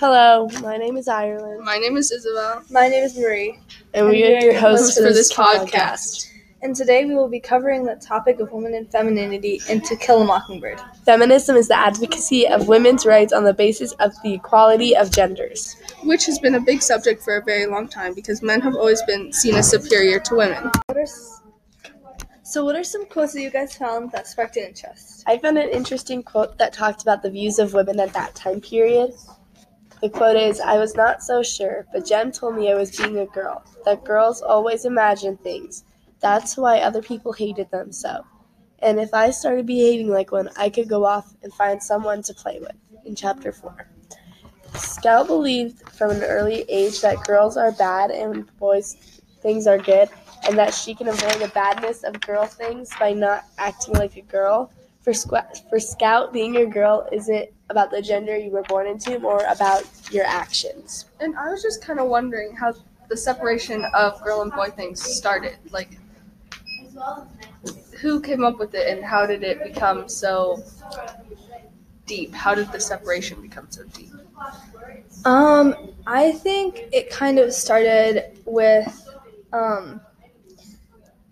Hello, my name is Ireland, My name is Isabel. My name is Marie, and we are your hosts for this podcast. And today we will be covering the topic of women and femininity in To Kill a Mockingbird. Feminism is the advocacy of women's rights on the basis of the equality of genders. Which has been a big subject for a very long time because men have always been seen as superior to women. What are s- so, what are some quotes that you guys found that sparked an interest? I found an interesting quote that talked about the views of women at that time period. The quote is I was not so sure, but Jem told me I was being a girl, that girls always imagine things. That's why other people hated them so. And if I started behaving like one, I could go off and find someone to play with. In chapter 4. Scout believed from an early age that girls are bad and boys things are good, and that she can avoid the badness of girl things by not acting like a girl. For, squa- for Scout, being a girl isn't about the gender you were born into, more about your actions. And I was just kind of wondering how the separation of girl and boy things started. Like, who came up with it and how did it become so deep? How did the separation become so deep? Um, I think it kind of started with um,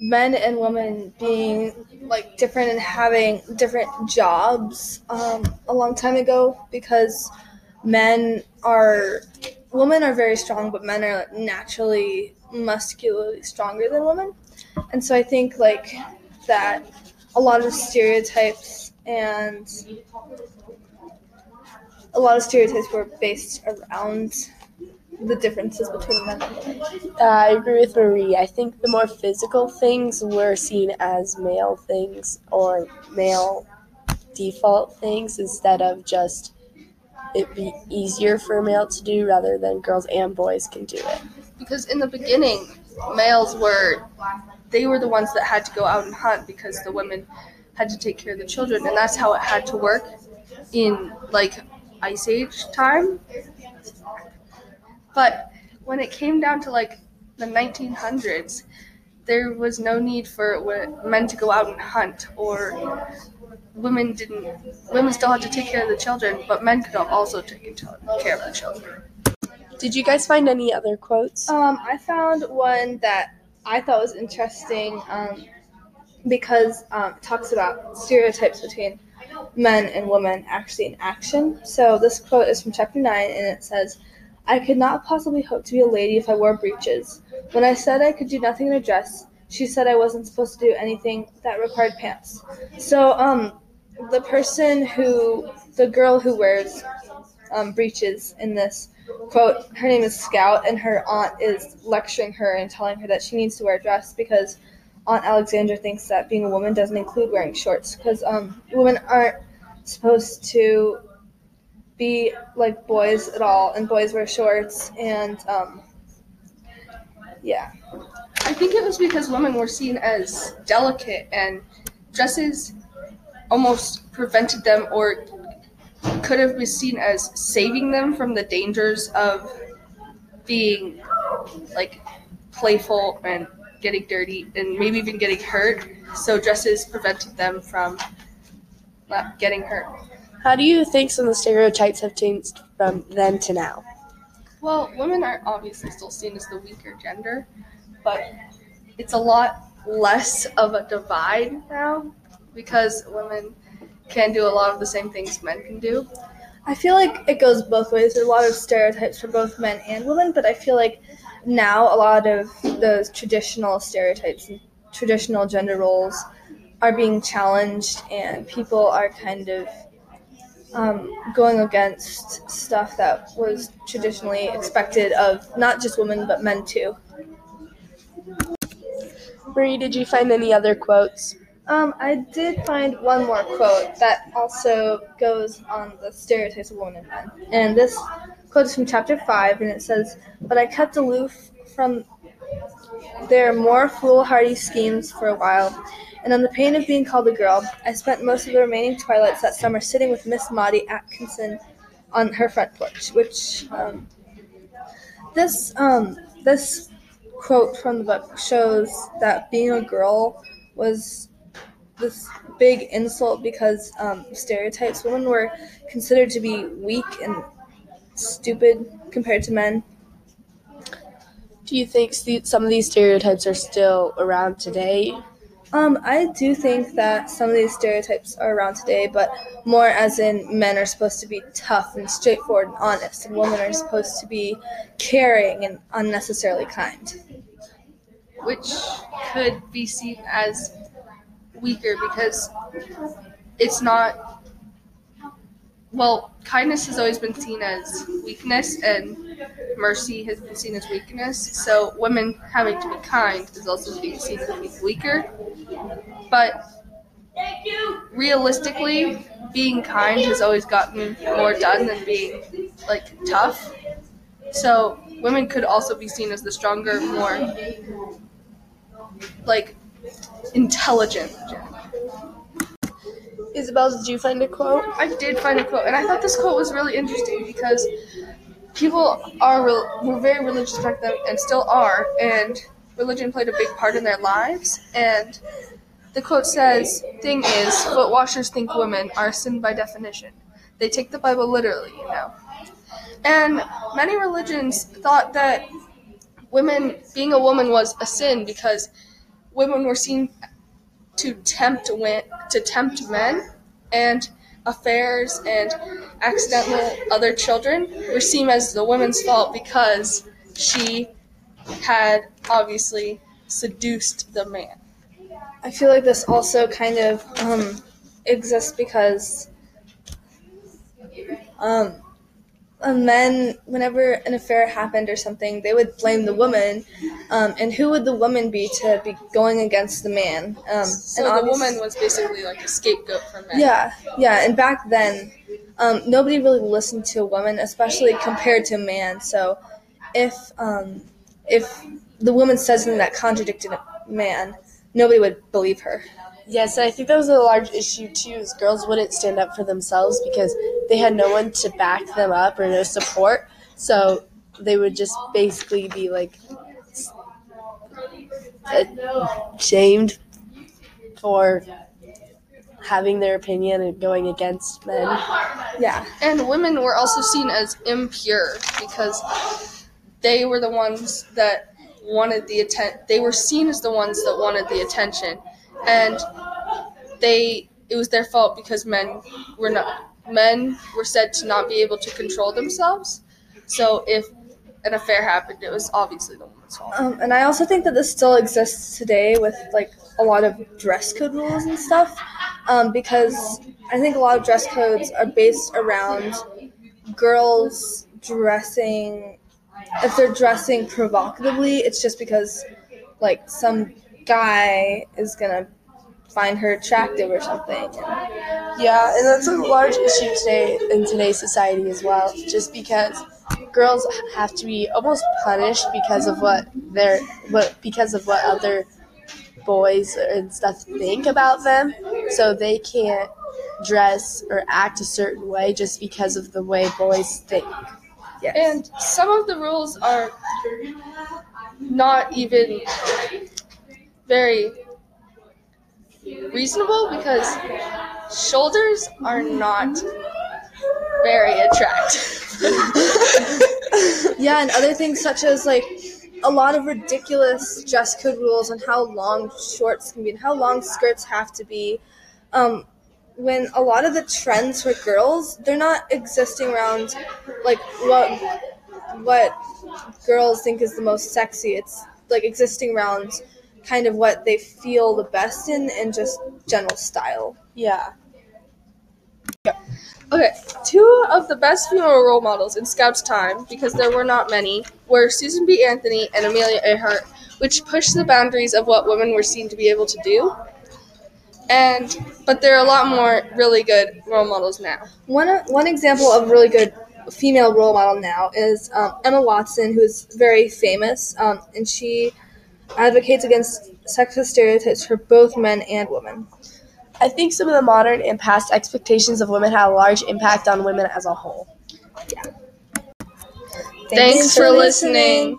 men and women being like different and having different jobs um, a long time ago because men are women are very strong but men are naturally muscularly stronger than women and so i think like that a lot of stereotypes and a lot of stereotypes were based around the differences between men and women Uh, I agree with Marie. I think the more physical things were seen as male things or male default things instead of just it be easier for a male to do rather than girls and boys can do it. Because in the beginning, males were they were the ones that had to go out and hunt because the women had to take care of the children, and that's how it had to work in like ice age time. But when it came down to like the 1900s, there was no need for men to go out and hunt, or women didn't. Women still had to take care of the children, but men could also take care of the children. Did you guys find any other quotes? Um, I found one that I thought was interesting um, because um, it talks about stereotypes between men and women actually in action. So this quote is from chapter 9 and it says, I could not possibly hope to be a lady if I wore breeches. When I said I could do nothing in a dress, she said I wasn't supposed to do anything that required pants. So um, the person who, the girl who wears um, breeches in this. Quote her name is scout and her aunt is lecturing her and telling her that she needs to wear a dress because aunt alexandra thinks that being a woman doesn't include wearing shorts because um, women aren't supposed to be like boys at all and boys wear shorts and um, yeah. I think it was because women were seen as delicate and dresses almost prevented them or could have been seen as saving them from the dangers of being like playful and getting dirty and maybe even getting hurt. So dresses prevented them from not getting hurt. How do you think some of the stereotypes have changed from then to now? Well, women are obviously still seen as the weaker gender, but it's a lot less of a divide now because women can do a lot of the same things men can do. I feel like it goes both ways. There's a lot of stereotypes for both men and women, but I feel like now a lot of those traditional stereotypes and traditional gender roles are being challenged, and people are kind of um, going against stuff that was traditionally expected of not just women but men too. Marie, did you find any other quotes? Um, I did find one more quote that also goes on the stereotypes of women and men. And this quote is from chapter 5, and it says, But I kept aloof from their more foolhardy schemes for a while, and on the pain of being called a girl, I spent most of the remaining twilights that summer sitting with Miss Maudie Atkinson on her front porch, which um, this um, this quote from the book shows that being a girl was this big insult because um, stereotypes. Women were considered to be weak and stupid compared to men. Do you think some of these stereotypes are still around today? Um, I do think that some of these stereotypes are around today, but more as in men are supposed to be tough and straightforward and honest, and women are supposed to be caring and unnecessarily kind. which could be seen as weaker because it's not well kindness has always been seen as weakness and mercy has been seen as weakness. So women having to be kind is also being seen as being weaker. But realistically being kind has always gotten more done than being like tough. So women could also be seen as the stronger more like intelligent. Isabel, did you find a quote? I did find a quote, and I thought this quote was really interesting because people are real, were very religious back then and still are, and religion played a big part in their lives. And the quote says, "Thing is, foot washers think women are sin by definition. They take the Bible literally, you know." And many religions thought that women being a woman was a sin because women were seen to tempt to tempt men and affairs and accidental other children were seen as the woman's fault because she had obviously seduced the man. I feel like this also kind of um, exists because um, uh, men, whenever an affair happened or something, they would blame the woman. Um, and who would the woman be to be going against the man? Um, So and the woman was basically like a scapegoat for men. Yeah, yeah, and back then, um, nobody really listened to a woman, especially compared to a man. So, if um, if the woman says something that contradicted a man, nobody would believe her. Yes, I think that was a large issue too. Is girls wouldn't stand up for themselves because they had no one to back them up or no support. So they would just basically be like uh, shamed for having their opinion and going against men. Yeah, And women were also seen as impure because they were the ones that wanted the atten- they were seen as the ones that wanted the attention and they it was their fault because men were not men were said to not be able to control themselves. So if an affair happened, it was obviously the woman's fault. um, and I also think that this still exists today with like a lot of dress code rules and stuff, um, because I think a lot of dress codes are based around girls dressing. If they're dressing provocatively, it's just because like some guy is gonna find her attractive or something. Yeah, and that's a large issue today in today's society as well. Just because girls have to be almost punished because of what they're what because of what other boys and stuff think about them, so they can't dress or act a certain way just because of the way boys think. Yes. And some of the rules are not even very reasonable because shoulders are not very attractive. Yeah, and other things such as like a lot of ridiculous dress code rules on how long shorts can be and how long skirts have to be. Um, when a lot of the trends for girls, they're not existing around like what what girls think is the most sexy. It's like existing around kind of what they feel the best in and just general style. Yeah. Okay, two of the best female role models in Scouts' time, because there were not many, were Susan B. Anthony and Amelia Earhart, which pushed the boundaries of what women were seen to be able to do. And but there are a lot more really good role models now. One one example of really good female role model now is um, Emma Watson, who's very famous, um, and she advocates against sexist stereotypes for both men and women. I think some of the modern and past expectations of women had a large impact on women as a whole. Thanks for listening.